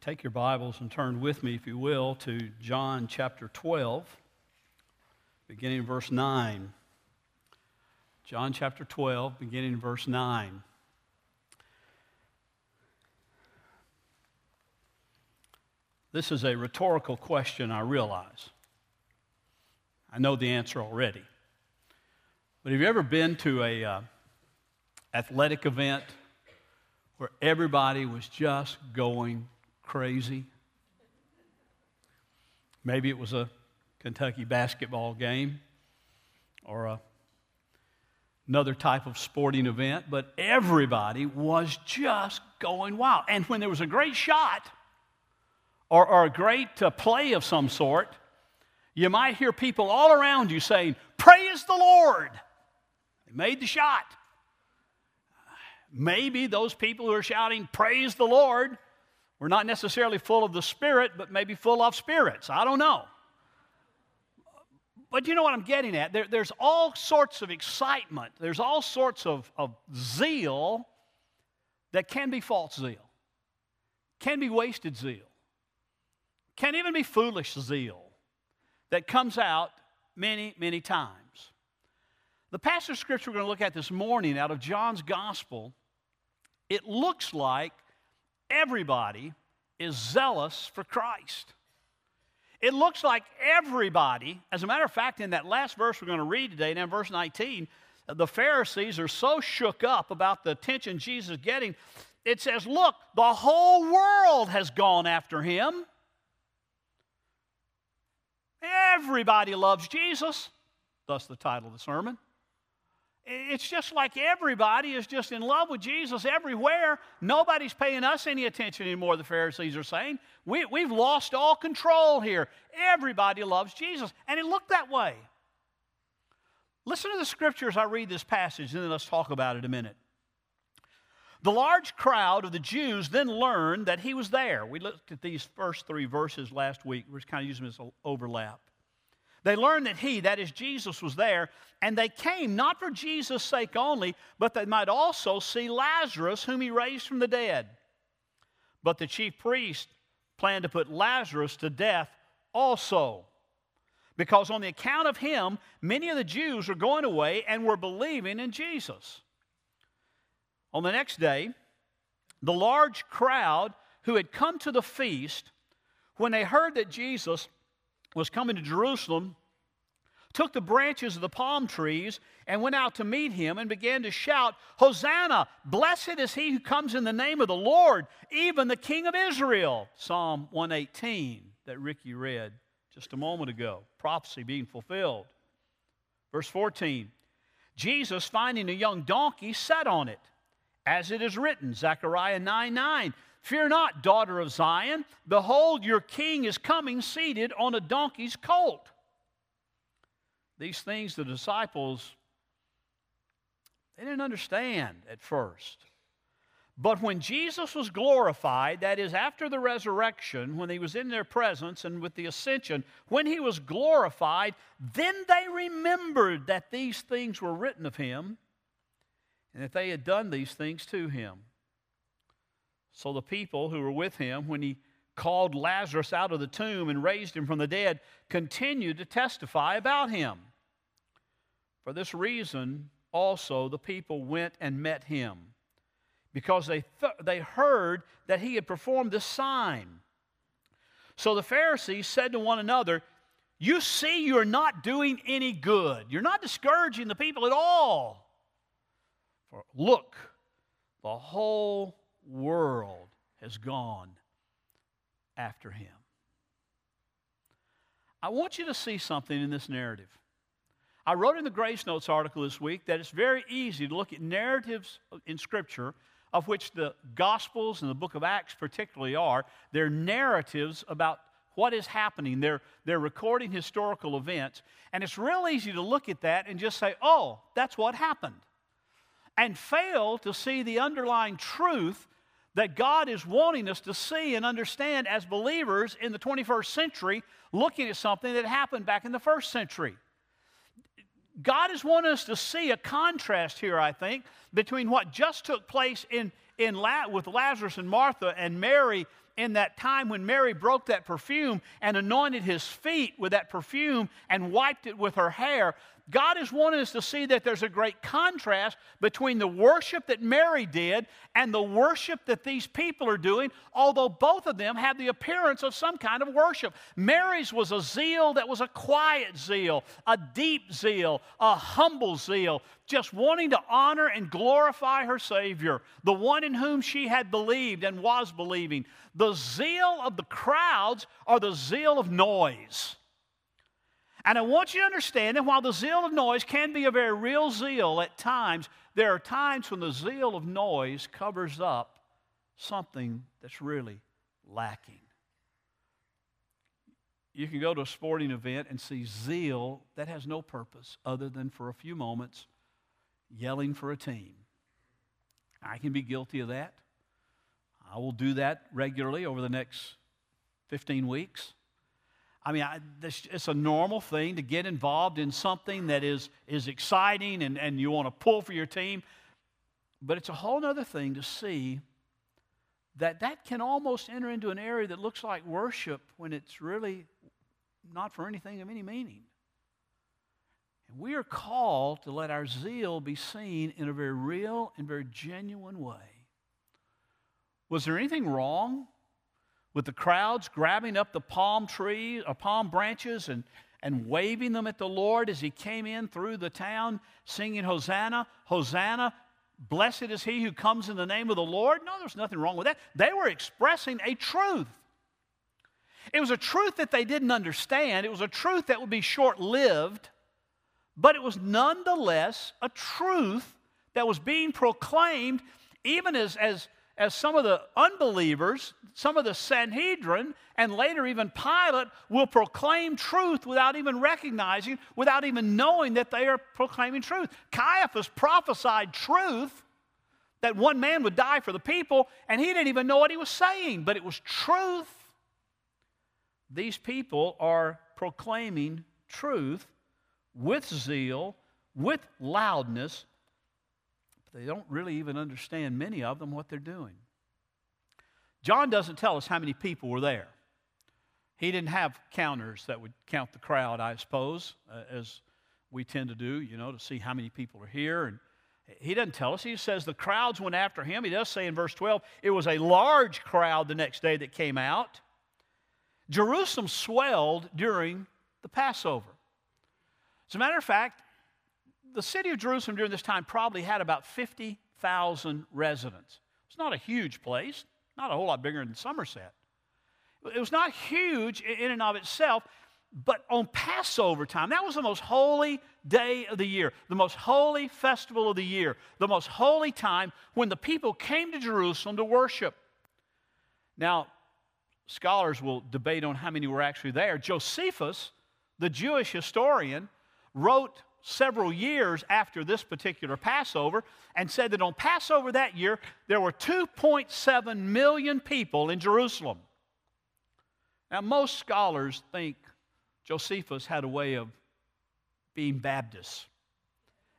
Take your Bibles and turn with me, if you will, to John chapter 12, beginning verse 9. John chapter 12, beginning verse 9. This is a rhetorical question, I realize. I know the answer already. But have you ever been to a uh, athletic event where everybody was just going crazy? Maybe it was a Kentucky basketball game or a, another type of sporting event, but everybody was just going wild. And when there was a great shot or, or a great uh, play of some sort, you might hear people all around you saying, Praise the Lord! They made the shot. Maybe those people who are shouting, Praise the Lord, were not necessarily full of the Spirit, but maybe full of spirits. I don't know. But you know what I'm getting at? There, there's all sorts of excitement, there's all sorts of, of zeal that can be false zeal, can be wasted zeal, can even be foolish zeal that comes out many, many times. The passage of scripture we're going to look at this morning out of John's gospel, it looks like everybody is zealous for Christ. It looks like everybody, as a matter of fact, in that last verse we're going to read today, now verse 19, the Pharisees are so shook up about the attention Jesus is getting. It says, Look, the whole world has gone after him. Everybody loves Jesus, thus the title of the sermon. It's just like everybody is just in love with Jesus everywhere. Nobody's paying us any attention anymore, the Pharisees are saying. We, we've lost all control here. Everybody loves Jesus. And it looked that way. Listen to the scriptures I read this passage, and then let's talk about it a minute. The large crowd of the Jews then learned that he was there. We looked at these first three verses last week. We're kind of using this overlap. They learned that he, that is Jesus, was there, and they came not for Jesus' sake only, but they might also see Lazarus, whom he raised from the dead. But the chief priest planned to put Lazarus to death also, because on the account of him, many of the Jews were going away and were believing in Jesus. On the next day, the large crowd who had come to the feast, when they heard that Jesus was coming to Jerusalem, took the branches of the palm trees and went out to meet him and began to shout, Hosanna! Blessed is he who comes in the name of the Lord, even the King of Israel. Psalm 118 that Ricky read just a moment ago. Prophecy being fulfilled. Verse 14 Jesus, finding a young donkey, sat on it, as it is written, Zechariah 9 9. Fear not, daughter of Zion. Behold, your king is coming seated on a donkey's colt. These things the disciples they didn't understand at first. But when Jesus was glorified, that is, after the resurrection, when he was in their presence and with the ascension, when he was glorified, then they remembered that these things were written of him and that they had done these things to him. So the people who were with him when he called Lazarus out of the tomb and raised him from the dead continued to testify about him. For this reason, also, the people went and met him because they, th- they heard that he had performed this sign. So the Pharisees said to one another, You see, you're not doing any good. You're not discouraging the people at all. For look, the whole world has gone after him. I want you to see something in this narrative. I wrote in the Grace Notes article this week that it's very easy to look at narratives in Scripture, of which the Gospels and the book of Acts particularly are. They're narratives about what is happening. They're, they're recording historical events. And it's real easy to look at that and just say, oh, that's what happened. And fail to see the underlying truth that God is wanting us to see and understand as believers in the 21st century, looking at something that happened back in the first century. God is wanting us to see a contrast here, I think, between what just took place in, in La- with Lazarus and Martha and Mary in that time when Mary broke that perfume and anointed his feet with that perfume and wiped it with her hair. God is wanting us to see that there's a great contrast between the worship that Mary did and the worship that these people are doing, although both of them have the appearance of some kind of worship. Mary's was a zeal that was a quiet zeal, a deep zeal, a humble zeal, just wanting to honor and glorify her Savior, the one in whom she had believed and was believing. The zeal of the crowds are the zeal of noise. And I want you to understand that while the zeal of noise can be a very real zeal at times, there are times when the zeal of noise covers up something that's really lacking. You can go to a sporting event and see zeal that has no purpose other than for a few moments yelling for a team. I can be guilty of that. I will do that regularly over the next 15 weeks. I mean, I, this, it's a normal thing to get involved in something that is, is exciting and, and you want to pull for your team. But it's a whole other thing to see that that can almost enter into an area that looks like worship when it's really not for anything of any meaning. And we are called to let our zeal be seen in a very real and very genuine way. Was there anything wrong with the crowds grabbing up the palm trees or uh, palm branches and, and waving them at the Lord as he came in through the town, singing, Hosanna, Hosanna, blessed is he who comes in the name of the Lord. No, there's nothing wrong with that. They were expressing a truth. It was a truth that they didn't understand, it was a truth that would be short lived, but it was nonetheless a truth that was being proclaimed even as, as as some of the unbelievers, some of the Sanhedrin, and later even Pilate will proclaim truth without even recognizing, without even knowing that they are proclaiming truth. Caiaphas prophesied truth that one man would die for the people, and he didn't even know what he was saying, but it was truth. These people are proclaiming truth with zeal, with loudness, they don't really even understand, many of them, what they're doing. John doesn't tell us how many people were there. He didn't have counters that would count the crowd, I suppose, uh, as we tend to do, you know, to see how many people are here. And he doesn't tell us. He says the crowds went after him. He does say in verse 12, it was a large crowd the next day that came out. Jerusalem swelled during the Passover. As a matter of fact, the city of Jerusalem during this time probably had about 50,000 residents. It's not a huge place, not a whole lot bigger than Somerset. It was not huge in and of itself, but on Passover time, that was the most holy day of the year, the most holy festival of the year, the most holy time when the people came to Jerusalem to worship. Now, scholars will debate on how many were actually there. Josephus, the Jewish historian, wrote several years after this particular Passover and said that on Passover that year, there were 2.7 million people in Jerusalem. Now, most scholars think Josephus had a way of being Baptist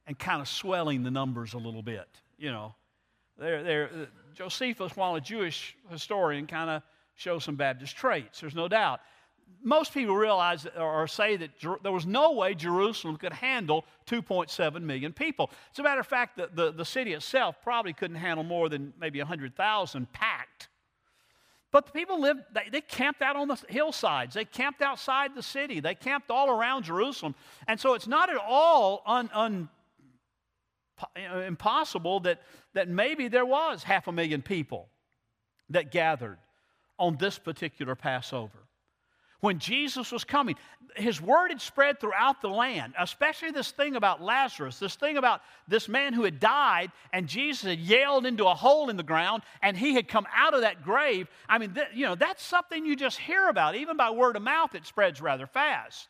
and kind of swelling the numbers a little bit. You know, they're, they're, Josephus, while a Jewish historian, kind of shows some Baptist traits, there's no doubt most people realize or say that there was no way Jerusalem could handle 2.7 million people. As a matter of fact, the, the, the city itself probably couldn't handle more than maybe 100,000 packed. But the people lived, they, they, camped out on the hillsides. They camped outside the city. They camped all around Jerusalem. And so it's not at all un, un, impossible that, that maybe there was half a million people that gathered on this particular Passover when Jesus was coming. His word had spread throughout the land, especially this thing about Lazarus, this thing about this man who had died, and Jesus had yelled into a hole in the ground, and he had come out of that grave. I mean, th- you know, that's something you just hear about. Even by word of mouth, it spreads rather fast.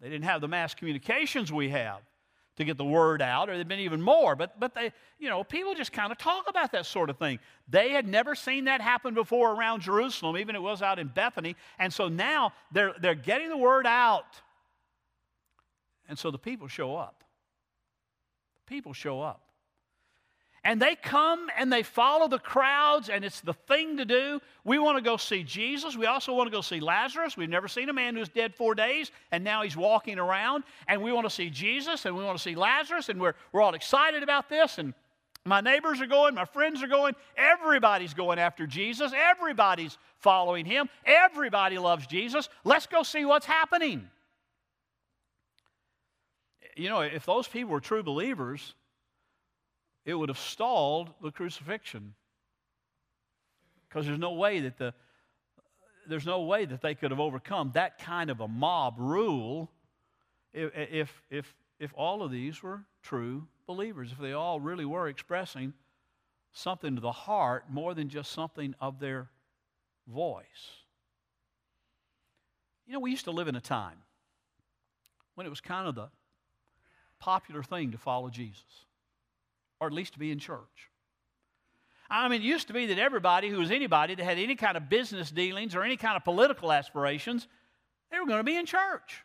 They didn't have the mass communications we have to get the word out, or there'd been even more. But, but they, you know, people just kind of talk about that sort of thing. They had never seen that happen before around Jerusalem, even it was out in Bethany. And so now they're, they're getting the word out. And so the people show up. People show up. And they come and they follow the crowds, and it's the thing to do. We want to go see Jesus. We also want to go see Lazarus. We've never seen a man who's dead four days, and now he's walking around. And we want to see Jesus, and we want to see Lazarus, and we're, we're all excited about this. And my neighbors are going, my friends are going, everybody's going after Jesus, everybody's following him, everybody loves Jesus. Let's go see what's happening. You know, if those people were true believers, it would have stalled the crucifixion. Because there's no way that the there's no way that they could have overcome that kind of a mob rule if, if, if, if all of these were true believers, if they all really were expressing something to the heart more than just something of their voice. You know, we used to live in a time when it was kind of the popular thing to follow Jesus or at least to be in church. I mean, it used to be that everybody who was anybody that had any kind of business dealings or any kind of political aspirations, they were going to be in church.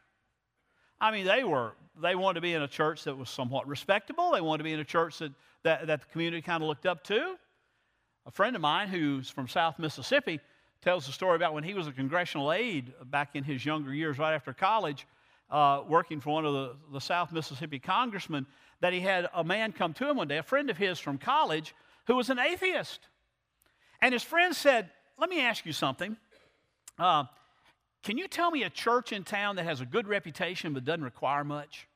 I mean, they were they wanted to be in a church that was somewhat respectable. They wanted to be in a church that, that, that the community kind of looked up to. A friend of mine who's from South Mississippi tells a story about when he was a congressional aide back in his younger years, right after college, uh, working for one of the, the South Mississippi congressmen that he had a man come to him one day, a friend of his from college, who was an atheist. And his friend said, Let me ask you something. Uh, can you tell me a church in town that has a good reputation but doesn't require much?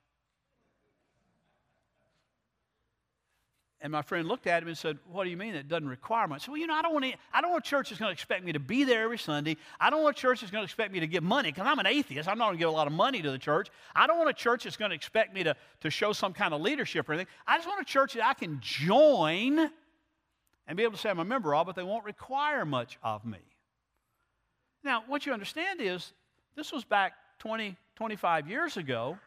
And my friend looked at him and said, What do you mean it doesn't require much? Well, you know, I don't want to, I don't want a church that's going to expect me to be there every Sunday. I don't want a church that's going to expect me to give money because I'm an atheist. I'm not going to give a lot of money to the church. I don't want a church that's going to expect me to, to show some kind of leadership or anything. I just want a church that I can join and be able to say I'm a member of, but they won't require much of me. Now, what you understand is this was back 20, 25 years ago.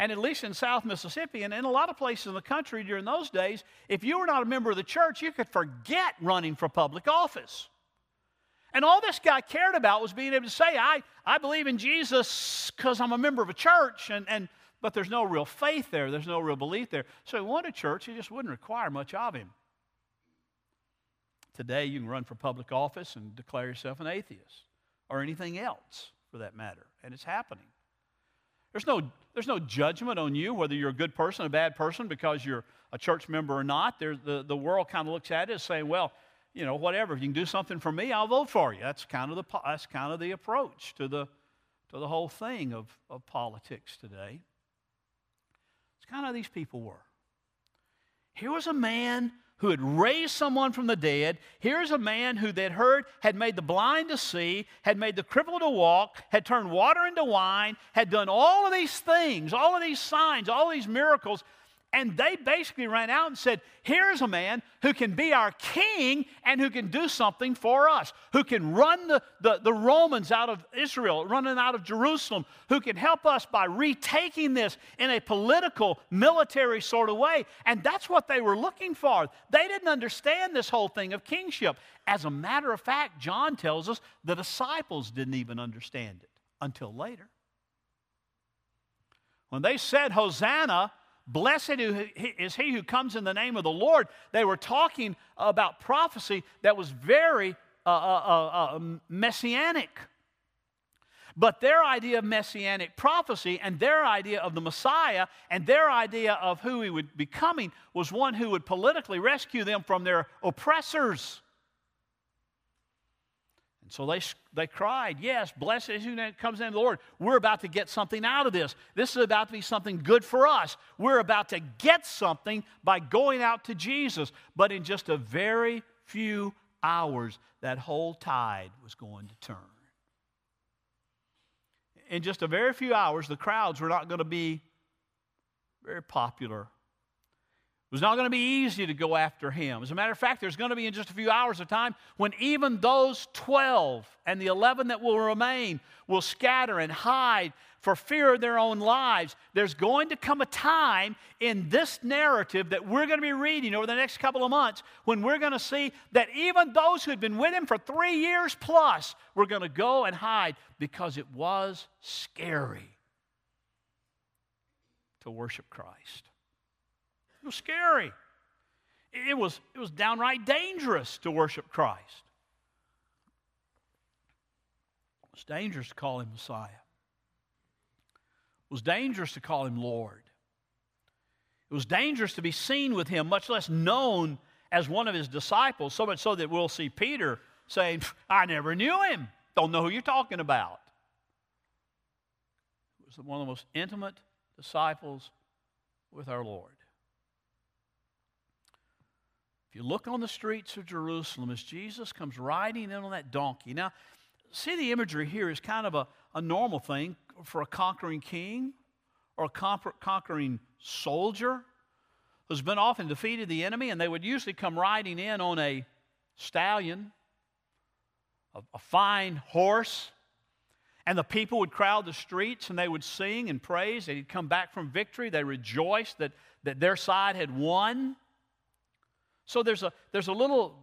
And at least in South Mississippi and in a lot of places in the country during those days, if you were not a member of the church, you could forget running for public office. And all this guy cared about was being able to say, I, I believe in Jesus because I'm a member of a church, and, and, but there's no real faith there, there's no real belief there. So he wanted a church, he just wouldn't require much of him. Today, you can run for public office and declare yourself an atheist or anything else for that matter, and it's happening. There's no, there's no judgment on you whether you're a good person, a bad person, because you're a church member or not. The, the world kind of looks at it as saying, well, you know, whatever, if you can do something for me, I'll vote for you. That's kind of the, that's kind of the approach to the, to the whole thing of, of politics today. It's kind of how these people were. Here was a man who had raised someone from the dead. Here's a man who they'd heard had made the blind to see, had made the crippled to walk, had turned water into wine, had done all of these things, all of these signs, all these miracles and they basically ran out and said, Here's a man who can be our king and who can do something for us, who can run the, the, the, Romans out of Israel, running out of Jerusalem, who can help us by retaking this in a political, military sort of way. And that's what they were looking for. They didn't understand this whole thing of kingship. As a matter of fact, John tells us the disciples didn't even understand it until later. When they said, Hosanna, Blessed is he who comes in the name of the Lord. They were talking about prophecy that was very uh, uh, uh, uh, messianic. But their idea of messianic prophecy and their idea of the Messiah and their idea of who he would be coming was one who would politically rescue them from their oppressors. And so they, they cried, Yes, blessed is who comes in the Lord. We're about to get something out of this. This is about to be something good for us. We're about to get something by going out to Jesus. But in just a very few hours, that whole tide was going to turn. In just a very few hours, the crowds were not going to be very popular it was not going to be easy to go after him. As a matter of fact, there's going to be in just a few hours of time when even those 12 and the 11 that will remain will scatter and hide for fear of their own lives. There's going to come a time in this narrative that we're going to be reading over the next couple of months when we're going to see that even those who had been with him for three years plus were going to go and hide because it was scary. to worship Christ. Was scary. It was, it was downright dangerous to worship Christ. It was dangerous to call him Messiah. It was dangerous to call him Lord. It was dangerous to be seen with him, much less known as one of his disciples, so much so that we'll see Peter saying, I never knew him. Don't know who you're talking about. It was one of the most intimate disciples with our Lord. If you look on the streets of Jerusalem as Jesus comes riding in on that donkey. Now, see the imagery here is kind of a, a normal thing for a conquering king or a conquering soldier who's been off and defeated the enemy, and they would usually come riding in on a stallion, a, a fine horse, and the people would crowd the streets and they would sing and praise. They'd come back from victory. They rejoiced that, that their side had won. So there's a, there's a little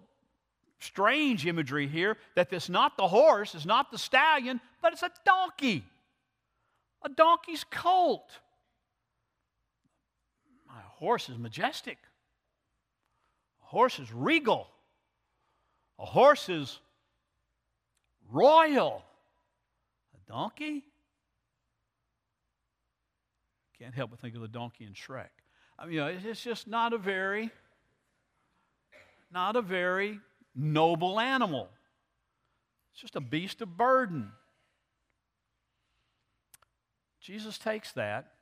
strange imagery here that it's not the horse, it's not the stallion, but it's a donkey. A donkey's colt. My horse is majestic. A horse is regal. A horse is royal. A donkey? Can't help but think of the donkey in Shrek. I mean, you know, it's just not a very not a very noble animal. It's just a beast of burden. Jesus takes that,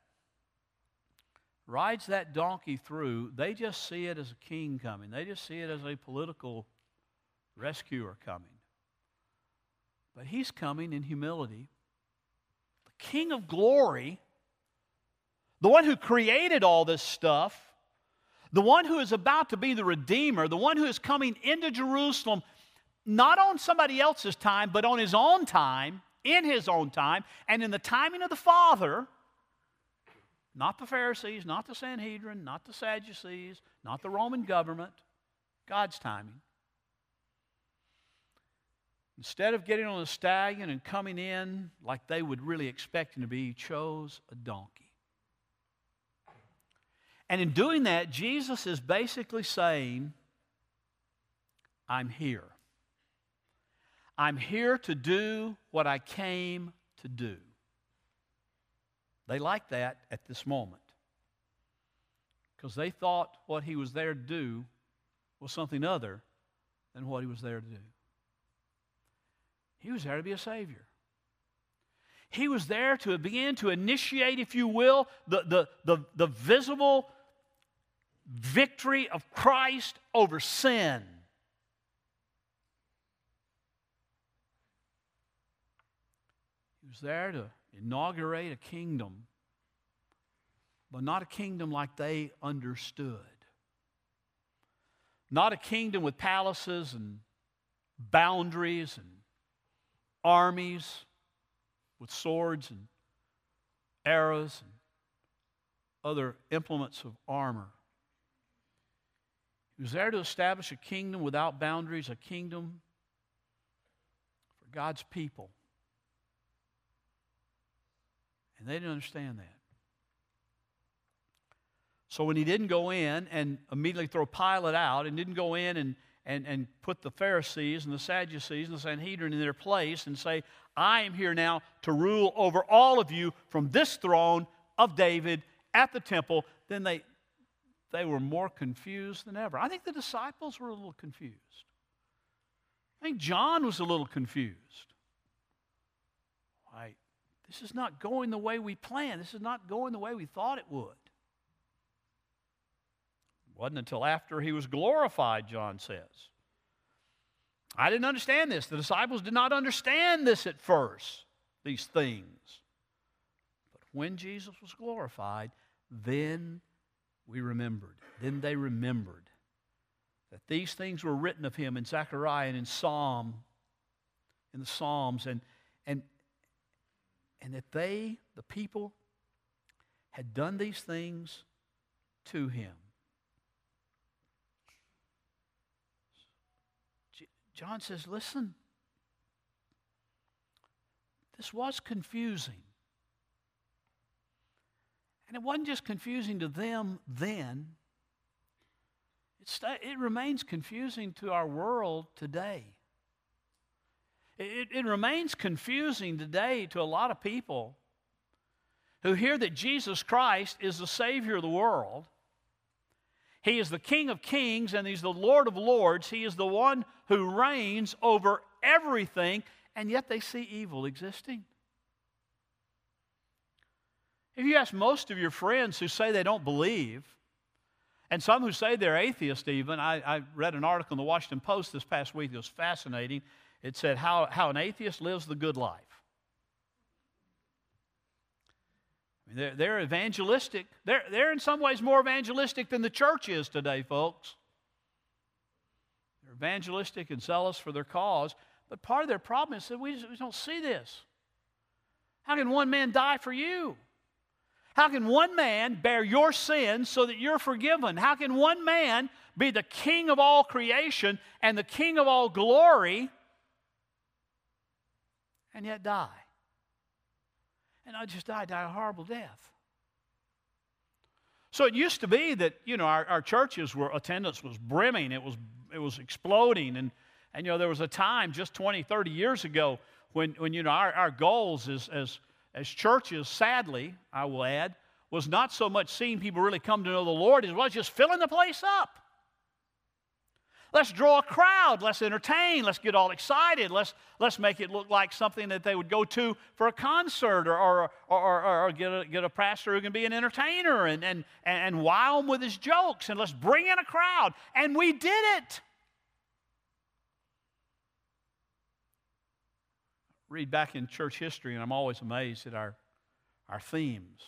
rides that donkey through. They just see it as a king coming, they just see it as a political rescuer coming. But he's coming in humility. The King of glory, the one who created all this stuff, the one who is about to be the Redeemer, the one who is coming into Jerusalem, not on somebody else's time, but on his own time, in his own time, and in the timing of the Father, not the Pharisees, not the Sanhedrin, not the Sadducees, not the Roman government, God's timing. Instead of getting on a stallion and coming in like they would really expect him to be, he chose a donkey. And in doing that, Jesus is basically saying, I'm here. I'm here to do what I came to do. They like that at this moment because they thought what he was there to do was something other than what he was there to do. He was there to be a Savior. He was there to begin to initiate, if you will, the, the, the, the visible victory of Christ over sin. He was there to inaugurate a kingdom, but not a kingdom like they understood. Not a kingdom with palaces and boundaries and armies with swords and arrows and other implements of armor. He was there to establish a kingdom without boundaries, a kingdom for God's people. And they didn't understand that. So when he didn't go in and immediately throw Pilate out and didn't go in and, and, and put the Pharisees and the Sadducees and the Sanhedrin in their place and say, I am here now to rule over all of you from this throne of David at the temple, then they, they were more confused than ever. I think the disciples were a little confused. I think John was a little confused. Right? This is not going the way we planned. This is not going the way we thought it would. It wasn't until after he was glorified, John says. I didn't understand this. The disciples did not understand this at first, these things. But when Jesus was glorified, then we remembered. Then they remembered that these things were written of him in Zechariah and in Psalm, in the Psalms, and, and, and that they, the people, had done these things to him. John says, listen, this was confusing. And it wasn't just confusing to them then, it, it remains confusing to our world today. It, it remains confusing today to a lot of people who hear that Jesus Christ is the Savior of the world. He is the King of kings and He's the Lord of lords. He is the one who reigns over everything, and yet they see evil existing. If you ask most of your friends who say they don't believe, and some who say they're atheist even, I, I read an article in the Washington Post this past week that was fascinating. It said how, how an atheist lives the good life. They're, they're evangelistic. They're, they're in some ways more evangelistic than the church is today, folks. They're evangelistic and zealous for their cause, but part of their problem is that we, just, we don't see this. How can one man die for you? How can one man bear your sins so that you're forgiven? How can one man be the king of all creation and the king of all glory and yet die? and I just died, died a horrible death. So it used to be that, you know, our, our churches were, attendance was brimming, it was, it was exploding. And, and, you know, there was a time just 20, 30 years ago when, when you know, our, our goals as, as, as churches, sadly, I will add, was not so much seeing people really come to know the Lord as well as just filling the place up. Let's draw a crowd. Let's entertain. Let's get all excited. Let's, let's make it look like something that they would go to for a concert or, or, or, or, get, a, get a pastor who can be an entertainer and, and, and wow them with his jokes. And let's bring in a crowd. And we did it. Read back in church history, and I'm always amazed at our, our themes.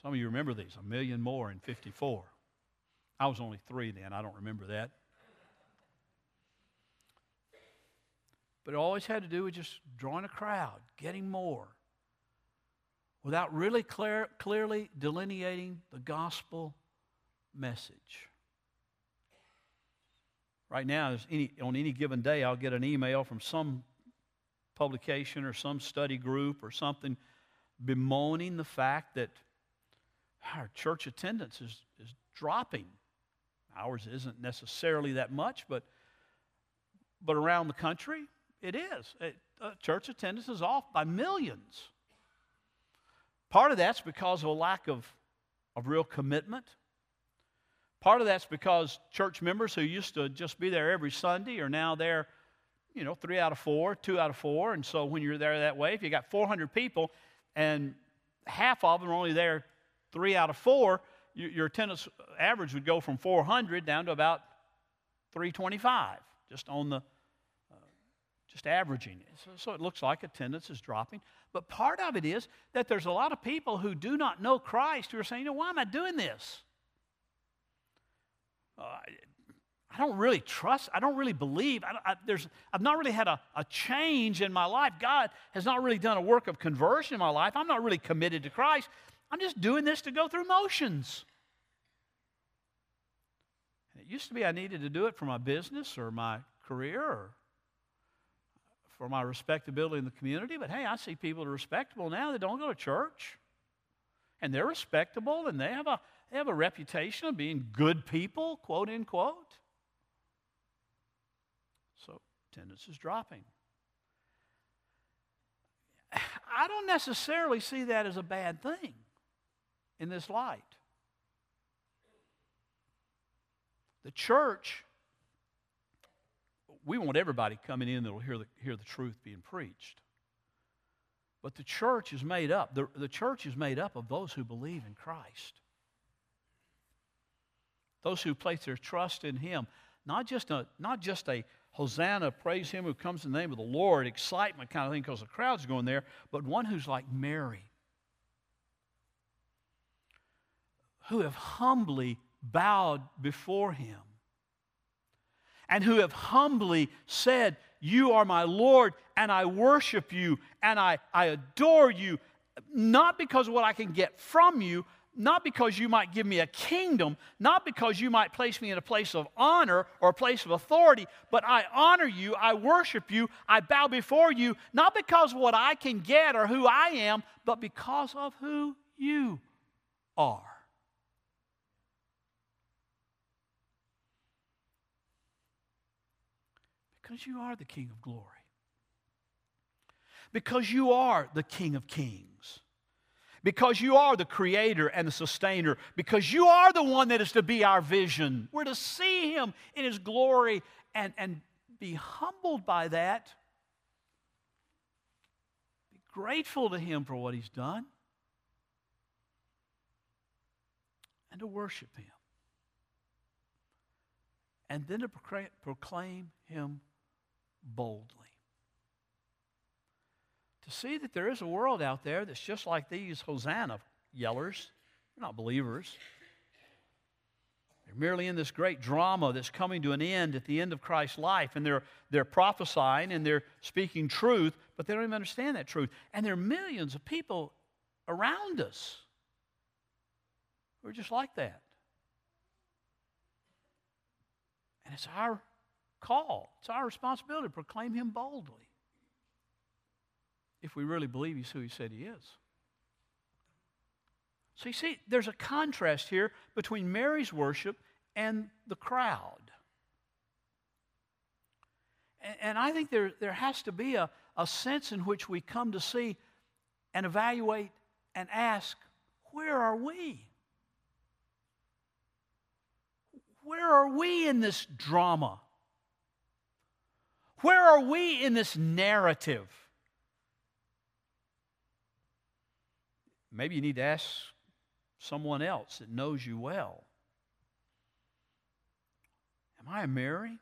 Some of you remember these a million more in 54. I was only three then, I don't remember that. But it always had to do with just drawing a crowd, getting more, without really clear, clearly delineating the gospel message. Right now, any, on any given day, I'll get an email from some publication or some study group or something bemoaning the fact that our church attendance is, is dropping. Ours isn't necessarily that much, but, but around the country, it is. It, uh, church attendance is off by millions. Part of that's because of a lack of, of real commitment. Part of that's because church members who used to just be there every Sunday are now there, you know, three out of four, two out of four. And so when you're there that way, if you got 400 people and half of them are only there three out of four, your attendance average would go from 400 down to about 325, just on the just averaging it. So, so, it looks like attendance is dropping. But part of it is that there's a lot of people who do not know Christ who are saying, you know, why am I doing this? Uh, I don't really trust, I don't really believe. I, I, there's, I've not really had a, a change in my life. God has not really done a work of conversion in my life. I'm not really committed to Christ. I'm just doing this to go through motions. And it used to be I needed to do it for my business or my career or for my respectability in the community, but hey, I see people that are respectable now that don't go to church. And they're respectable and they have a, they have a reputation of being good people, quote unquote. Attendance is dropping. I don't necessarily see that as a bad thing in this light. The church we want everybody coming in that will hear the, hear the truth being preached. But the church is made up. The, the church is made up of those who believe in Christ. Those who place their trust in Him. Not just a, not just a Hosanna, praise Him who comes in the name of the Lord, excitement kind of thing because the crowd's going there, but one who's like Mary, who have humbly bowed before Him and who have humbly said, You are my Lord, and I worship you, and I, I adore you, not because of what I can get from you, not because you might give me a kingdom, not because you might place me in a place of honor or a place of authority, but I honor you, I worship you, I bow before you, not because of what I can get or who I am, but because of who you are. Because you are the King of glory. Because you are the King of kings. Because you are the creator and the sustainer. Because you are the one that is to be our vision. We're to see him in his glory and, and be humbled by that. Be grateful to him for what he's done. And to worship him. And then to proclaim him boldly. To see that there is a world out there that's just like these Hosanna yellers. They're not believers. They're merely in this great drama that's coming to an end at the end of Christ's life, and they're, they're prophesying and they're speaking truth, but they don't even understand that truth. And there are millions of people around us who are just like that. And it's our call, it's our responsibility to proclaim Him boldly if we really believe He's who He said He is. So you see, there's a contrast here between Mary's worship and the crowd. And, and I think there, there has to be a, a sense in which we come to see and evaluate and ask, where are we? Where are we in this drama? Where are we in this narrative? Maybe you need to ask someone else that knows you well. Am I a Mary?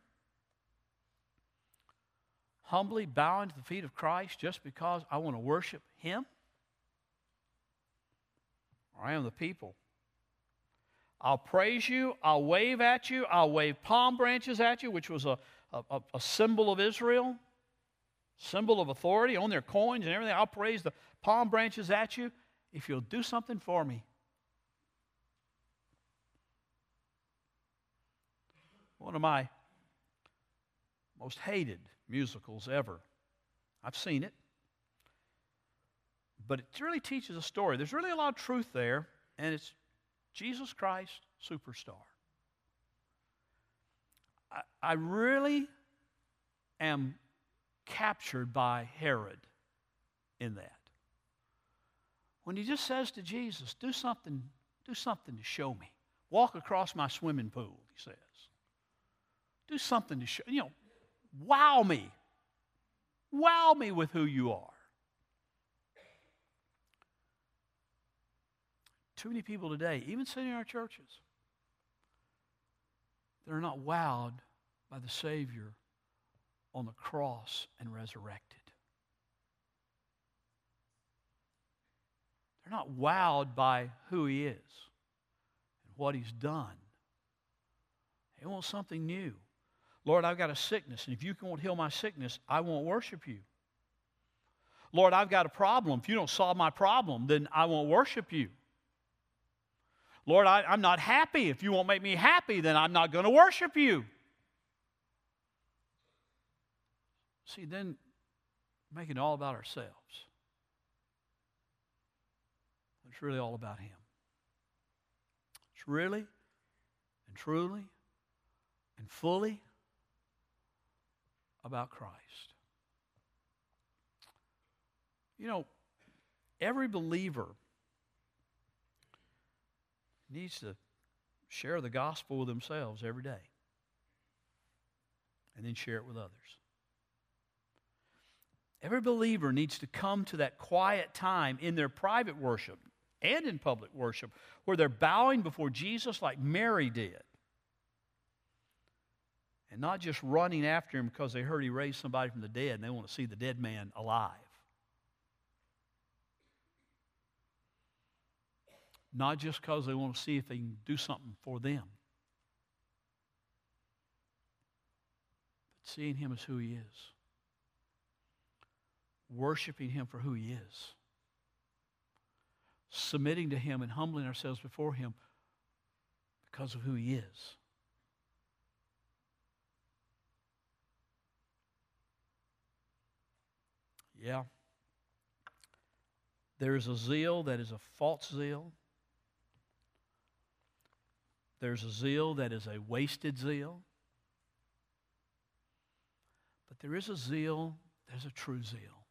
Humbly bowing to the feet of Christ just because I want to worship Him? Or I am the people. I'll praise you, I'll wave at you, I'll wave palm branches at you, which was a, a, a symbol of Israel, symbol of authority on their coins and everything. I'll praise the palm branches at you if you'll do something for me. One of my most hated musicals ever. I've seen it. But it really teaches a story. There's really a lot of truth there, and it's Jesus Christ Superstar. I, I really am captured by Herod in that when he just says to Jesus, do something, do something to show me. Walk across my swimming pool, he says. Do something to show, you know, wow me. Wow me with who you are. Too many people today, even sitting in our churches, they're not wowed by the Savior on the cross and resurrected. They're not wowed by who he is and what he's done. They want something new. Lord, I've got a sickness, and if you can't heal my sickness, I won't worship you. Lord, I've got a problem. If you don't solve my problem, then I won't worship you. Lord, I, am not happy. If you won't make me happy, then I'm not going to worship you. See, then make it all about ourselves. It's really all about Him. It's really and truly and fully about Christ. You know, every believer needs to share the gospel with themselves every day and then share it with others. Every believer needs to come to that quiet time in their private worship, and in public worship, where they're bowing before Jesus like Mary did. And not just running after him because they heard he raised somebody from the dead and they want to see the dead man alive. Not just because they want to see if they can do something for them. But seeing him as who he is. Worshiping him for who he is submitting to Him and humbling ourselves before Him because of who He is. Yeah. There is a zeal that is a false zeal. there's a zeal that is a wasted zeal, but there is a zeal, there's a true zeal.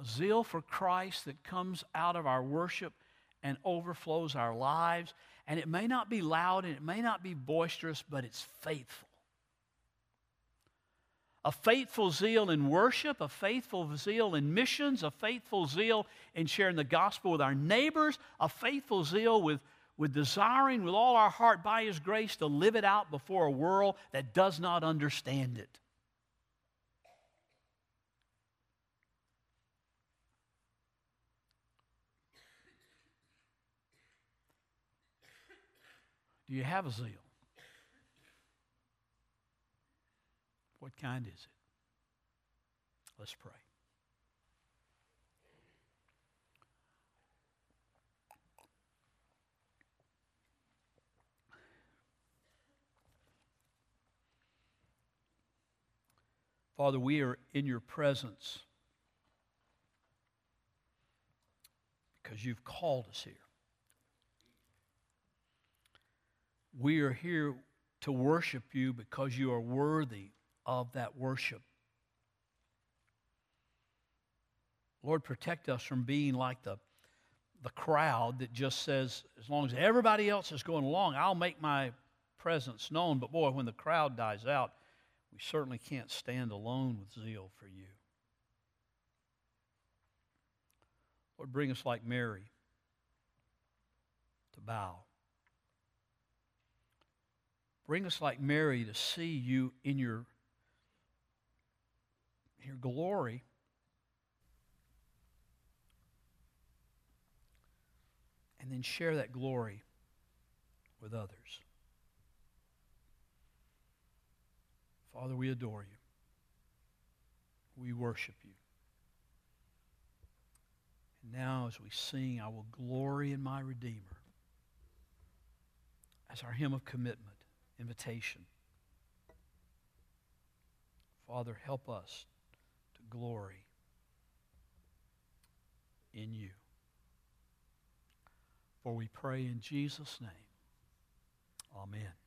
A zeal for Christ that comes out of our worship and overflows our lives. And it may not be loud and it may not be boisterous, but it's faithful. A faithful zeal in worship, a faithful zeal in missions, a faithful zeal in sharing the gospel with our neighbors, a faithful zeal with, with desiring with all our heart by His grace to live it out before a world that does not understand it. Do you have a zeal? What kind is it? Let's pray. Father, we are in your presence because you've called us here. We are here to worship you because you are worthy of that worship. Lord, protect us from being like the, the crowd that just says, as long as everybody else is going along, I'll make my presence known. But boy, when the crowd dies out, we certainly can't stand alone with zeal for you. Lord, bring us like Mary to bow. Bring us like Mary to see you in your, your glory. And then share that glory with others. Father, we adore you. We worship you. And now, as we sing, I will glory in my Redeemer as our hymn of commitment invitation. Father, help us to glory in you. For we pray in Jesus' name. Amen.